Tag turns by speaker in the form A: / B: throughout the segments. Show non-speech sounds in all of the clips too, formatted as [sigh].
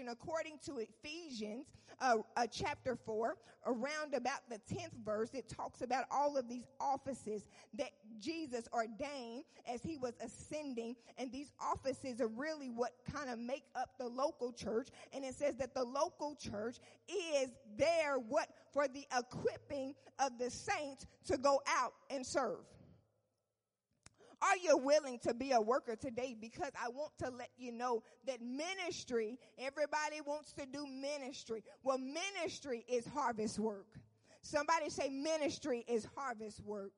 A: According to Ephesians, uh, uh, chapter 4, around about the 10th verse, it talks about all of these offices that Jesus ordained as he was ascending. And these offices are really what kind of make up the local church. And it says that the local church is there what? For the equipping of the saints to go out and serve. Are you willing to be a worker today? Because I want to let you know that ministry, everybody wants to do ministry. Well, ministry is harvest work. Somebody say ministry is harvest work.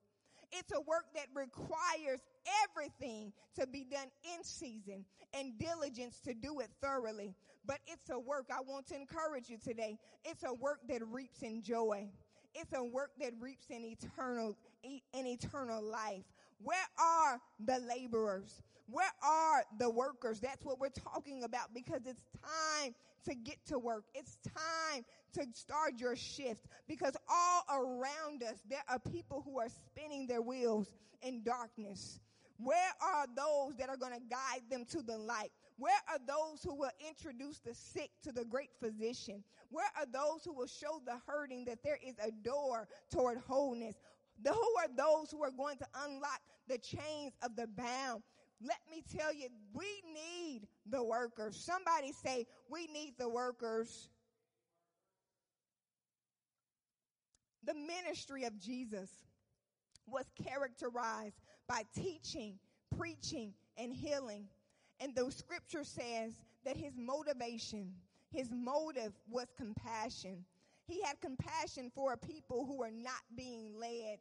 A: It's a work that requires everything to be done in season and diligence to do it thoroughly. But it's a work I want to encourage you today. It's a work that reaps in joy. It's a work that reaps in eternal, in eternal life. Where are the laborers? Where are the workers? That's what we're talking about because it's time to get to work. It's time to start your shift because all around us, there are people who are spinning their wheels in darkness. Where are those that are going to guide them to the light? Where are those who will introduce the sick to the great physician? Where are those who will show the hurting that there is a door toward wholeness? Who are those who are going to unlock the chains of the bound? Let me tell you, we need the workers. Somebody say, we need the workers. The ministry of Jesus was characterized by teaching, preaching, and healing. And the scripture says that his motivation, his motive was compassion. He had compassion for a people who were not being led.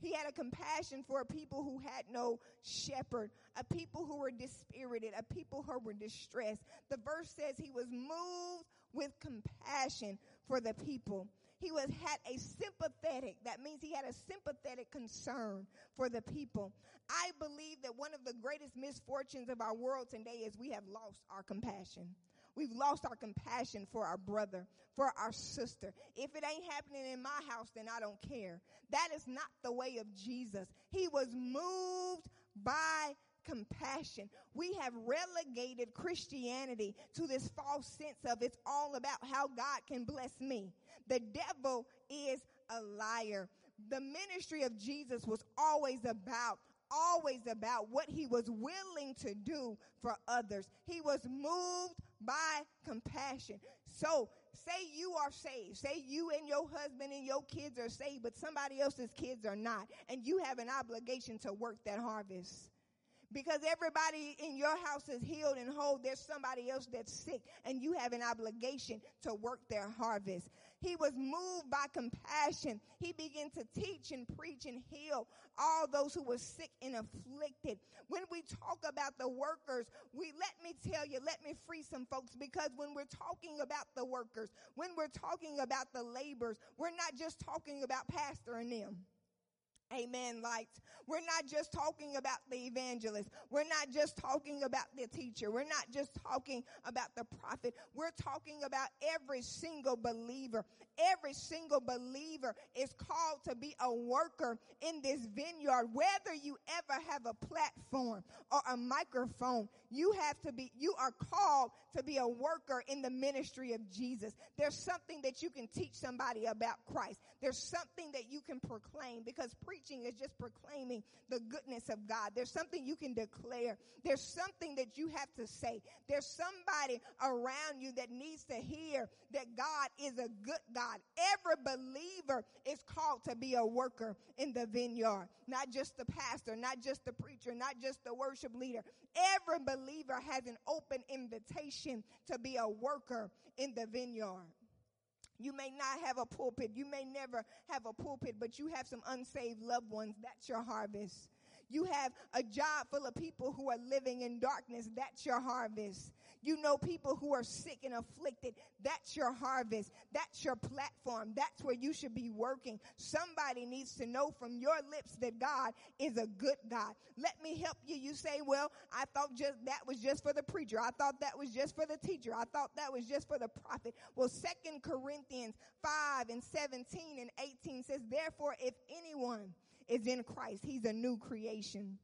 A: He had a compassion for a people who had no shepherd, a people who were dispirited, a people who were distressed. The verse says he was moved with compassion for the people. He was, had a sympathetic, that means he had a sympathetic concern for the people. I believe that one of the greatest misfortunes of our world today is we have lost our compassion. We've lost our compassion for our brother, for our sister. If it ain't happening in my house, then I don't care. That is not the way of Jesus. He was moved by compassion. We have relegated Christianity to this false sense of it's all about how God can bless me. The devil is a liar. The ministry of Jesus was always about always about what he was willing to do for others. He was moved by compassion. So say you are saved. Say you and your husband and your kids are saved, but somebody else's kids are not. And you have an obligation to work that harvest because everybody in your house is healed and whole. There's somebody else that's sick and you have an obligation to work their harvest. He was moved by compassion. He began to teach and preach and heal all those who were sick and afflicted. When we talk about the workers, we, let me tell you, let me free some folks because when we're talking about the workers, when we're talking about the laborers, we're not just talking about pastor and them. Amen. Lights. We're not just talking about the evangelist. We're not just talking about the teacher. We're not just talking about the prophet. We're talking about every single believer. Every single believer is called to be a worker in this vineyard. Whether you ever have a platform or a microphone, you have to be, you are called to be a worker in the ministry of Jesus. There's something that you can teach somebody about Christ. There's something that you can proclaim because preaching is just proclaiming the goodness of God. There's something you can declare. There's something that you have to say. There's somebody around you that needs to hear that God is a good God. Every believer is called to be a worker in the vineyard. Not just the pastor, not just the preacher, not just the worship leader. Every believer has an open invitation to be a worker in the vineyard. You may not have a pulpit. You may never have a pulpit, but you have some unsaved loved ones. That's your harvest. You have a job full of people who are living in darkness. That's your harvest. You know people who are sick and afflicted. That's your harvest. That's your platform. That's where you should be working. Somebody needs to know from your lips that God is a good God. Let me help you. You say, well, I thought just that was just for the preacher. I thought that was just for the teacher. I thought that was just for the prophet. Well, second Corinthians 5 and 17 and 18 says, therefore, if anyone is in Christ, he's a new creation.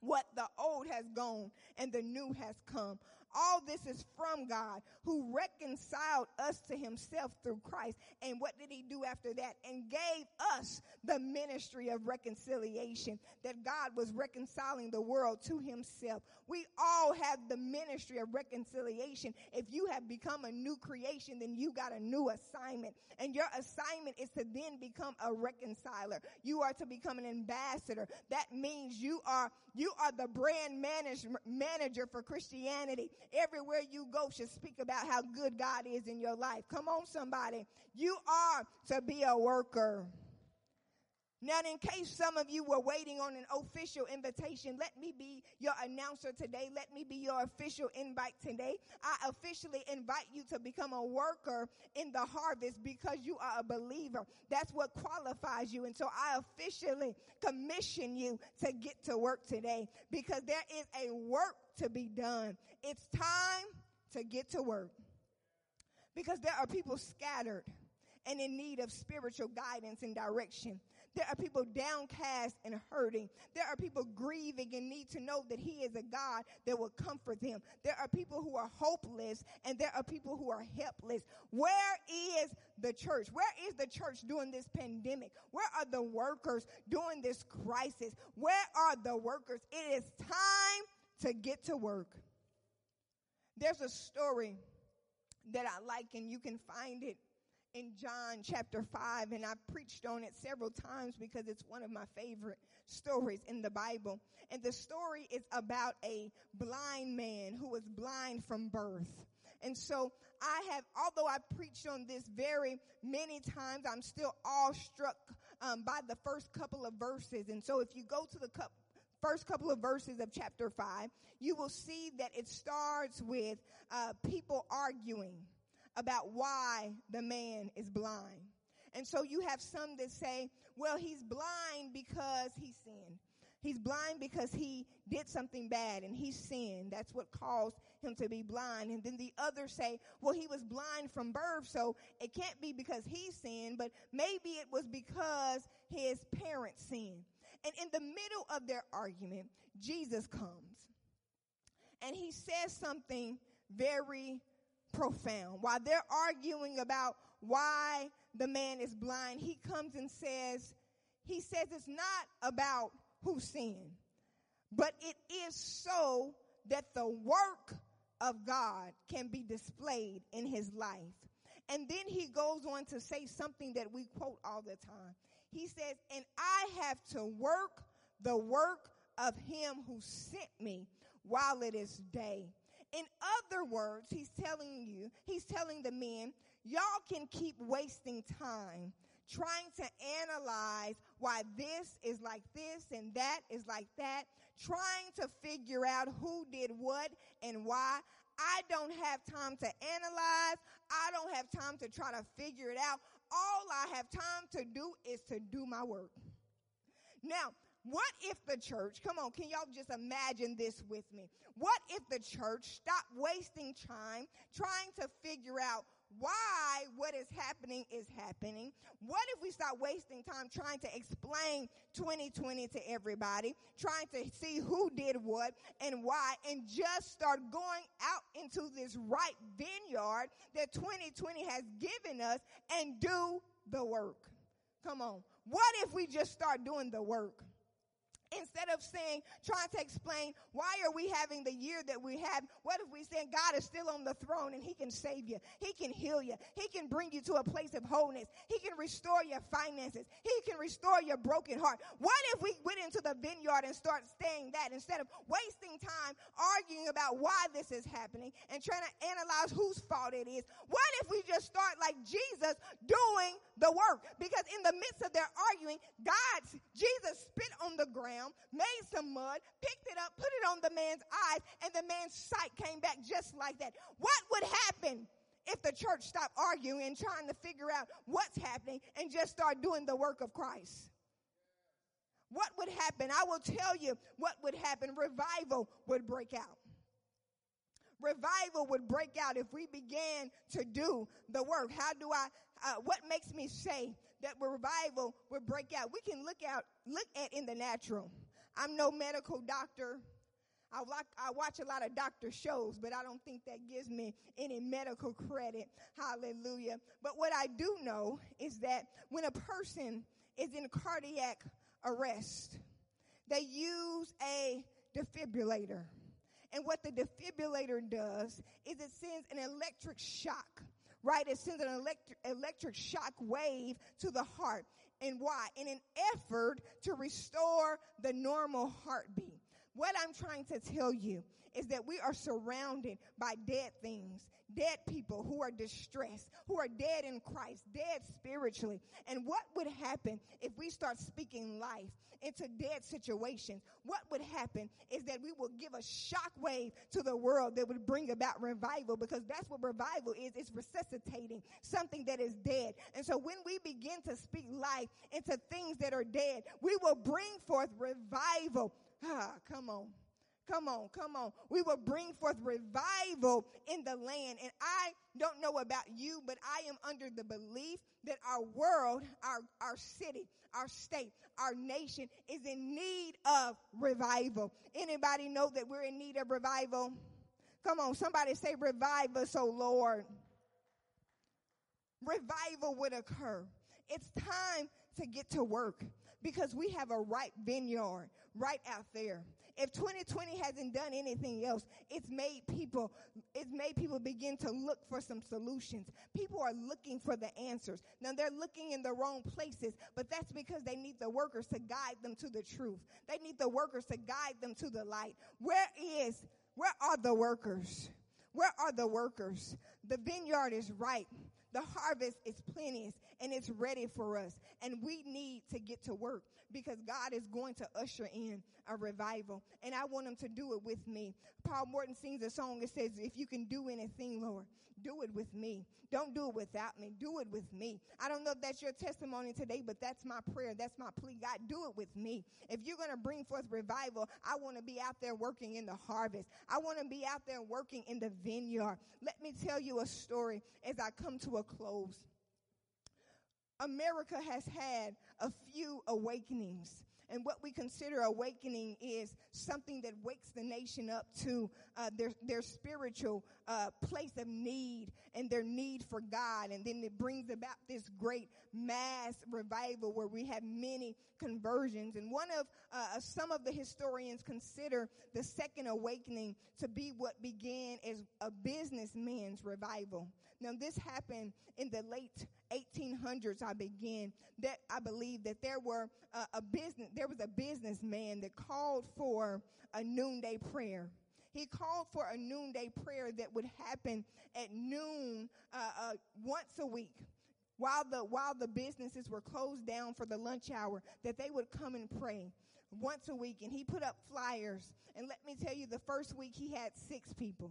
A: What the old has gone and the new has come. All this is from God who reconciled us to himself through Christ. And what did he do after that? And gave us the ministry of reconciliation that God was reconciling the world to himself. We all have the ministry of reconciliation. If you have become a new creation, then you got a new assignment. And your assignment is to then become a reconciler. You are to become an ambassador. That means you are, you are the brand manager, manager for Christianity. Everywhere you go should speak about how good God is in your life. Come on, somebody. You are to be a worker. Now, in case some of you were waiting on an official invitation, let me be your announcer today. Let me be your official invite today. I officially invite you to become a worker in the harvest because you are a believer. That's what qualifies you. And so I officially commission you to get to work today because there is a work to be done. It's time to get to work because there are people scattered and in need of spiritual guidance and direction. There are people downcast and hurting. There are people grieving and need to know that He is a God that will comfort them. There are people who are hopeless and there are people who are helpless. Where is the church? Where is the church during this pandemic? Where are the workers during this crisis? Where are the workers? It is time to get to work. There's a story that I like and you can find it in John chapter 5, and I preached on it several times because it's one of my favorite stories in the Bible. And the story is about a blind man who was blind from birth. And so I have, although I preached on this very many times, I'm still awestruck um, by the first couple of verses. And so if you go to the cup, first couple of verses of chapter 5, you will see that it starts with uh, people arguing about why the man is blind. And so you have some that say, well, he's blind because he sinned. He's blind because he did something bad and he sinned. That's what caused him to be blind. And then the others say, well, he was blind from birth, so it can't be because he sinned, but maybe it was because his parents sinned. And in the middle of their argument, Jesus comes and he says something very profound. While they're arguing about why the man is blind, he comes and says, he says it's not about who sinned, but it is so that the work of God can be displayed in his life. And then he goes on to say something that we quote all the time. He says, and I have to work the work of him who sent me while it is day. In other words, he's telling you, he's telling the men, y'all can keep wasting time trying to analyze why this is like this and that is like that, trying to figure out who did what and why. I don't have time to analyze. I don't have time to try to figure it out. All I have time to do is to do my work. Now, what if the church, come on, can y'all just imagine this with me? What if the church stopped wasting time trying to figure out why what is happening is happening? What if we start wasting time trying to explain 2020 to everybody, trying to see who did what and why, and just start going out into this right vineyard that 2020 has given us and do the work? Come on. What if we just start doing the work? Instead of saying, trying to explain why are we having the year that we have, what if we saying God is still on the throne and he can save you. He can heal you. He can bring you to a place of wholeness. He can restore your finances. He can restore your broken heart. What if we went into the vineyard and start saying that instead of wasting time arguing about why this is happening and trying to analyze whose fault it is? What if we just start like Jesus doing the work? Because in the midst of their arguing, God, Jesus spit on the ground made some mud, picked it up, put it on the man's eyes, and the man's sight came back just like that. What would happen if the church stopped arguing and trying to figure out what's happening and just start doing the work of Christ? What would happen? I will tell you what would happen. Revival would break out. Revival would break out if we began to do the work. How do I, uh, what makes me say that revival would break out. We can look out, look at in the natural. I'm no medical doctor. I, like, I watch a lot of doctor shows, but I don't think that gives me any medical credit. Hallelujah. But what I do know is that when a person is in cardiac arrest, they use a defibrillator. And what the defibrillator does is it sends an electric shock, right? It sends an electric, electric shock wave to the heart. And why? In an effort to restore the normal heartbeat. What I'm trying to tell you is that we are surrounded by dead things, dead people who are distressed, who are dead in Christ, dead spiritually. And what would happen if we start speaking life into dead situations? What would happen is that we will give a shock wave to the world that would bring about revival because that's what revival is. It's resuscitating something that is dead. And so when we begin to speak life into things that are dead, we will bring forth revival. Ah, come on. Come on, come on. We will bring forth revival in the land. And I don't know about you, but I am under the belief that our world, our, our city, our state, our nation is in need of revival. Anybody know that we're in need of revival? Come on, somebody say revive us, oh Lord. Revival would occur. It's time to get to work because we have a ripe vineyard right out there. If 2020 hasn't done anything else, it's made people, it's made people begin to look for some solutions. People are looking for the answers. Now they're looking in the wrong places, but that's because they need the workers to guide them to the truth. They need the workers to guide them to the light. Where is, where are the workers? Where are the workers? The vineyard is ripe. The harvest is plenteous and it's ready for us. And we need to get to work because God is going to usher in a revival. And I want him to do it with me. Paul Morton sings a song that says, if you can do anything, Lord, do it with me. Don't do it without me. Do it with me. I don't know if that's your testimony today, but that's my prayer. That's my plea. God, do it with me. If you're going to bring forth revival, I want to be out there working in the harvest. I want to be out there working in the vineyard. Let me tell you a story as I come to a close. America has had a few awakenings. And what we consider awakening is something that wakes the nation up to uh, their, their spiritual uh, place of need and their need for God. And then it brings about this great mass revival where we have many conversions. And one of, uh, some of the historians consider the second awakening to be what began as a businessman's revival. Now, this happened in the late 1800s. I began that I believe that there were uh, a business, there was a businessman that called for a noonday prayer. He called for a noonday prayer that would happen at noon uh, uh, once a week while the while the businesses were closed down for the lunch hour that they would come and pray once a week and he put up flyers and let me tell you the first week he had 6 people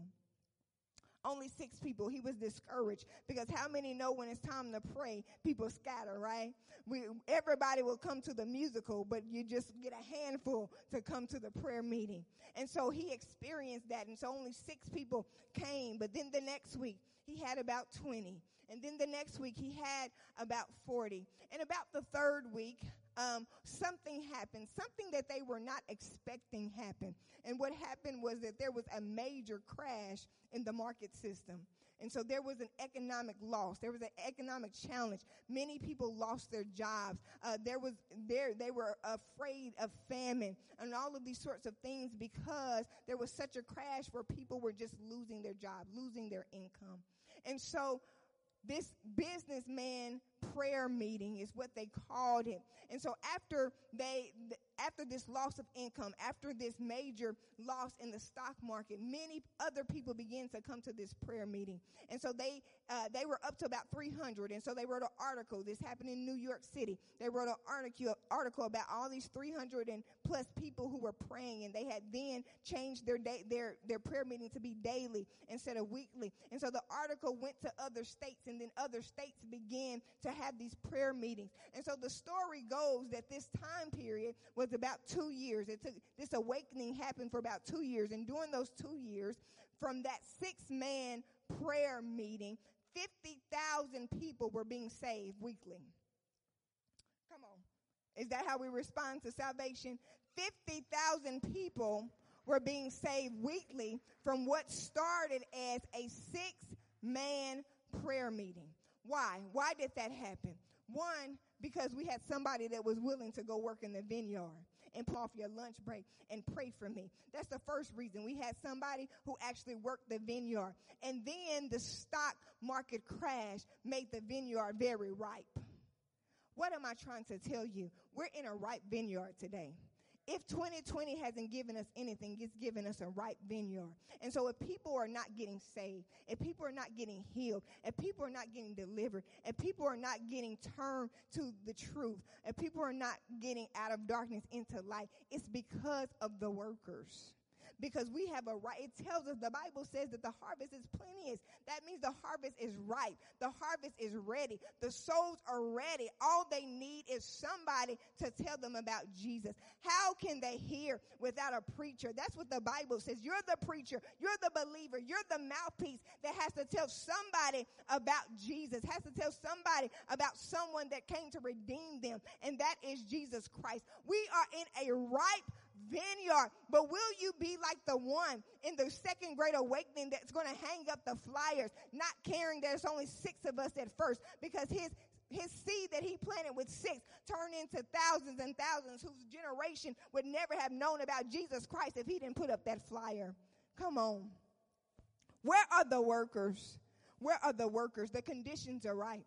A: only six people. He was discouraged because how many know when it's time to pray, people scatter, right? We, everybody will come to the musical, but you just get a handful to come to the prayer meeting. And so he experienced that. And so only six people came. But then the next week, he had about 20. And then the next week, he had about 40. And about the third week, um, something happened, something that they were not expecting happened. And what happened was that there was a major crash in the market system. And so there was an economic loss. There was an economic challenge. Many people lost their jobs. Uh, there was there they were afraid of famine and all of these sorts of things because there was such a crash where people were just losing their job, losing their income. And so this businessman prayer meeting is what they called it. And so after they, after this loss of income, after this major loss in the stock market, many other people began to come to this prayer meeting. And so they, uh, they were up to about 300. And so they wrote an article. This happened in New York City. They wrote an article, article about all these 300 and plus people were praying. And they had then changed their day, their, their prayer meeting to be daily instead of weekly. And so the article went to other states and then other states began to have these prayer meetings. And so the story goes that this time period was about two years. It took, this awakening happened for about two years. And during those two years, from that six man prayer meeting, 50,000 people were being saved weekly. Come on. Is that how we respond to salvation? 50,000 people were being saved weekly from what started as a six man prayer meeting. Why? Why did that happen? One, because we had somebody that was willing to go work in the vineyard and pull off your lunch break and pray for me. That's the first reason. We had somebody who actually worked the vineyard. And then the stock market crash made the vineyard very ripe. What am I trying to tell you? We're in a ripe vineyard today if 2020 hasn't given us anything, it's given us a ripe vineyard. And so if people are not getting saved, if people are not getting healed, if people are not getting delivered, if people are not getting turned to the truth, if people are not getting out of darkness into light, it's because of the workers because we have a right. It tells us, the Bible says that the harvest is plenteous. That means the harvest is ripe. The harvest is ready. The souls are ready. All they need is somebody to tell them about Jesus. How can they hear without a preacher? That's what the Bible says. You're the preacher. You're the believer. You're the mouthpiece that has to tell somebody about Jesus, has to tell somebody about someone that came to redeem them. And that is Jesus Christ. We are in a ripe vineyard. But will you be like the one in the second great awakening that's going to hang up the flyers, not caring that it's only six of us at first because his his seed that he planted with six turned into thousands and thousands whose generation would never have known about Jesus Christ if he didn't put up that flyer. Come on. Where are the workers? Where are the workers? The conditions are right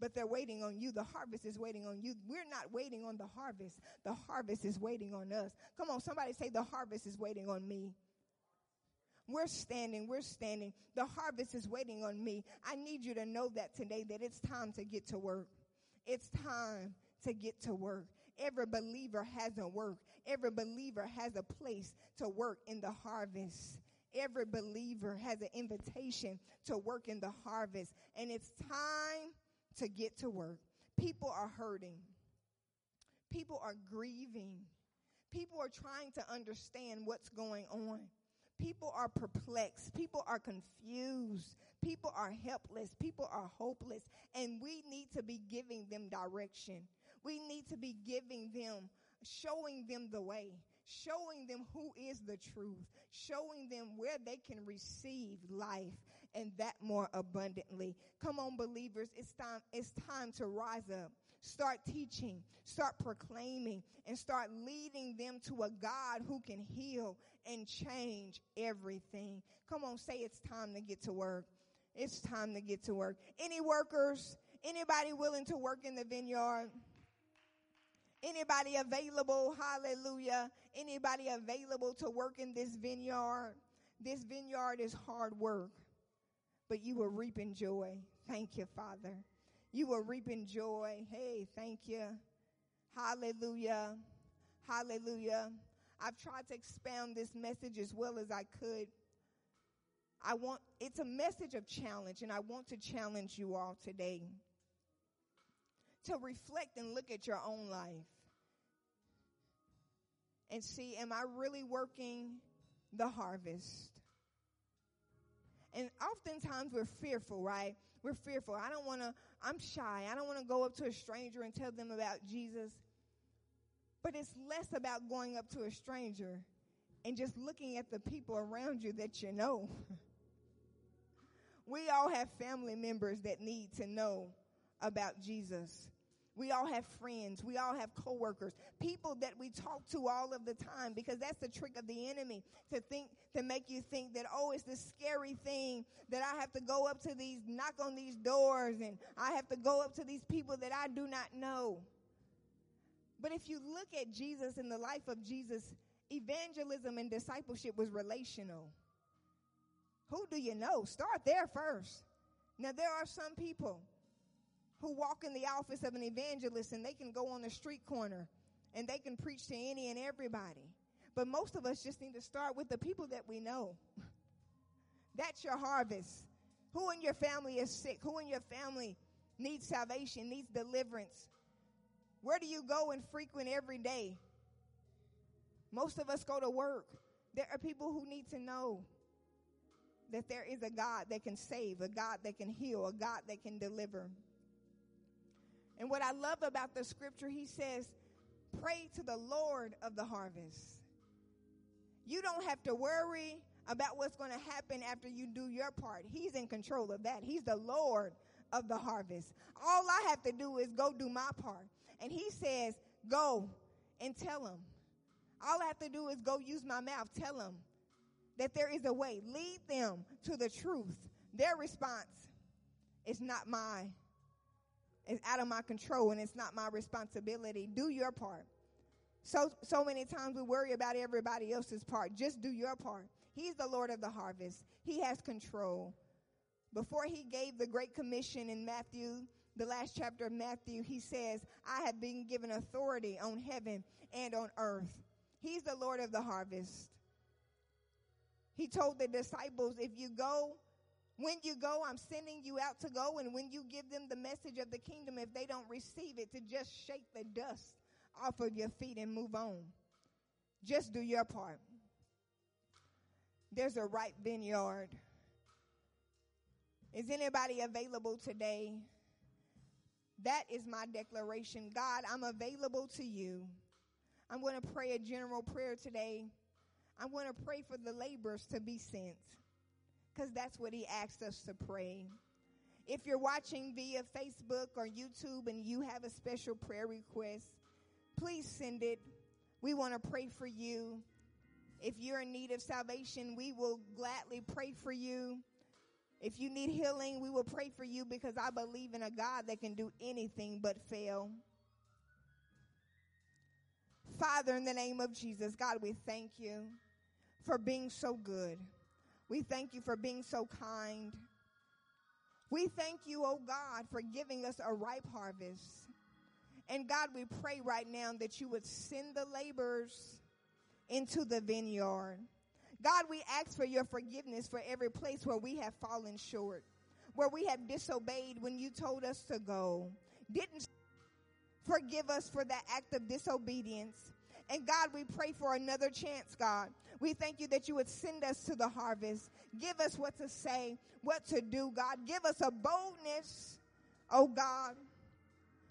A: but they're waiting on you. The harvest is waiting on you. We're not waiting on the harvest. The harvest is waiting on us. Come on, somebody say, The harvest is waiting on me. We're standing, we're standing. The harvest is waiting on me. I need you to know that today that it's time to get to work. It's time to get to work. Every believer has a work. Every believer has a place to work in the harvest. Every believer has an invitation to work in the harvest. And it's time to get to work. People are hurting. People are grieving. People are trying to understand what's going on. People are perplexed. People are confused. People are helpless. People are hopeless. And we need to be giving them direction. We need to be giving them, showing them the way, showing them who is the truth, showing them where they can receive life and that more abundantly. Come on, believers, it's time, it's time to rise up. Start teaching, start proclaiming, and start leading them to a God who can heal and change everything. Come on, say it's time to get to work. It's time to get to work. Any workers? Anybody willing to work in the vineyard? Anybody available? Hallelujah. Anybody available to work in this vineyard? This vineyard is hard work but you will reap in joy. Thank you, Father. You will reap in joy. Hey, thank you. Hallelujah. Hallelujah. I've tried to expound this message as well as I could. I want, it's a message of challenge, and I want to challenge you all today to reflect and look at your own life and see, am I really working the harvest? And oftentimes we're fearful, right? We're fearful. I don't want to, I'm shy. I don't want to go up to a stranger and tell them about Jesus. But it's less about going up to a stranger and just looking at the people around you that you know. [laughs] we all have family members that need to know about Jesus. We all have friends. We all have coworkers. People that we talk to all of the time because that's the trick of the enemy to think, to make you think that, oh, it's this scary thing that I have to go up to these, knock on these doors and I have to go up to these people that I do not know. But if you look at Jesus in the life of Jesus, evangelism and discipleship was relational. Who do you know? Start there first. Now, there are some people who walk in the office of an evangelist and they can go on the street corner and they can preach to any and everybody. But most of us just need to start with the people that we know. [laughs] That's your harvest. Who in your family is sick? Who in your family needs salvation, needs deliverance? Where do you go and frequent every day? Most of us go to work. There are people who need to know that there is a God that can save, a God that can heal, a God that can deliver. And what I love about the scripture, he says, pray to the Lord of the harvest. You don't have to worry about what's going to happen after you do your part. He's in control of that. He's the Lord of the harvest. All I have to do is go do my part. And he says, go and tell them. All I have to do is go use my mouth. Tell them that there is a way. Lead them to the truth. Their response is not my, it's out of my control and it's not my responsibility. Do your part. So, so many times we worry about everybody else's part. Just do your part. He's the Lord of the harvest. He has control. Before he gave the Great Commission in Matthew, the last chapter of Matthew, he says, I have been given authority on heaven and on earth. He's the Lord of the harvest. He told the disciples, if you go, when you go, I'm sending you out to go. And when you give them the message of the kingdom, if they don't receive it, to just shake the dust off of your feet and move on. Just do your part. There's a ripe vineyard. Is anybody available today? That is my declaration. God, I'm available to you. I'm going to pray a general prayer today. I'm going to pray for the laborers to be sent because that's what he asked us to pray. If you're watching via Facebook or YouTube and you have a special prayer request, please send it. We want to pray for you. If you're in need of salvation, we will gladly pray for you. If you need healing, we will pray for you because I believe in a God that can do anything but fail. Father, in the name of Jesus, God, we thank you for being so good. We thank you for being so kind. We thank you, oh God, for giving us a ripe harvest. And God, we pray right now that you would send the laborers into the vineyard. God, we ask for your forgiveness for every place where we have fallen short, where we have disobeyed when you told us to go. Didn't forgive us for that act of disobedience. And God, we pray for another chance, God. We thank you that you would send us to the harvest. Give us what to say, what to do, God. Give us a boldness, oh God,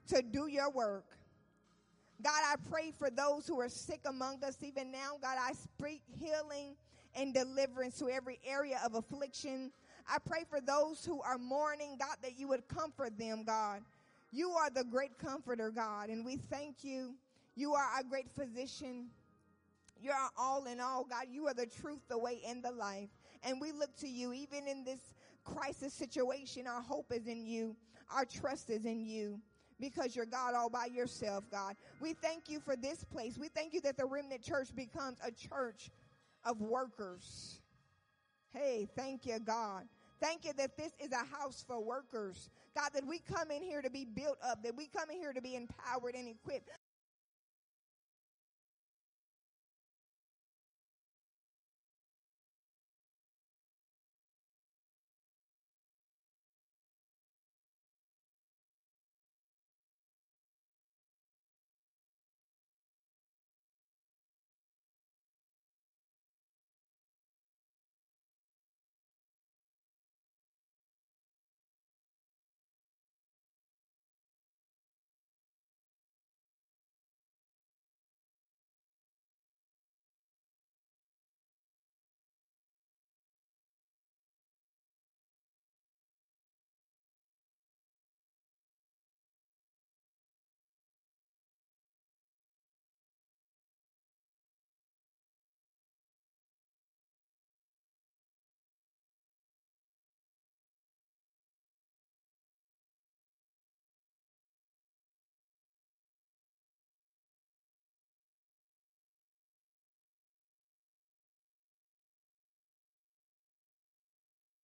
A: to do your work. God, I pray for those who are sick among us even now. God, I speak healing and deliverance to every area of affliction. I pray for those who are mourning, God, that you would comfort them, God. You are the great comforter, God, and we thank you. You are our great physician. You're all in all, God. You are the truth, the way, and the life. And we look to you, even in this crisis situation. Our hope is in you. Our trust is in you because you're God all by yourself, God. We thank you for this place. We thank you that the Remnant Church becomes a church of workers. Hey, thank you, God. Thank you that this is a house for workers. God, that we come in here to be built up, that we come in here to be empowered and equipped.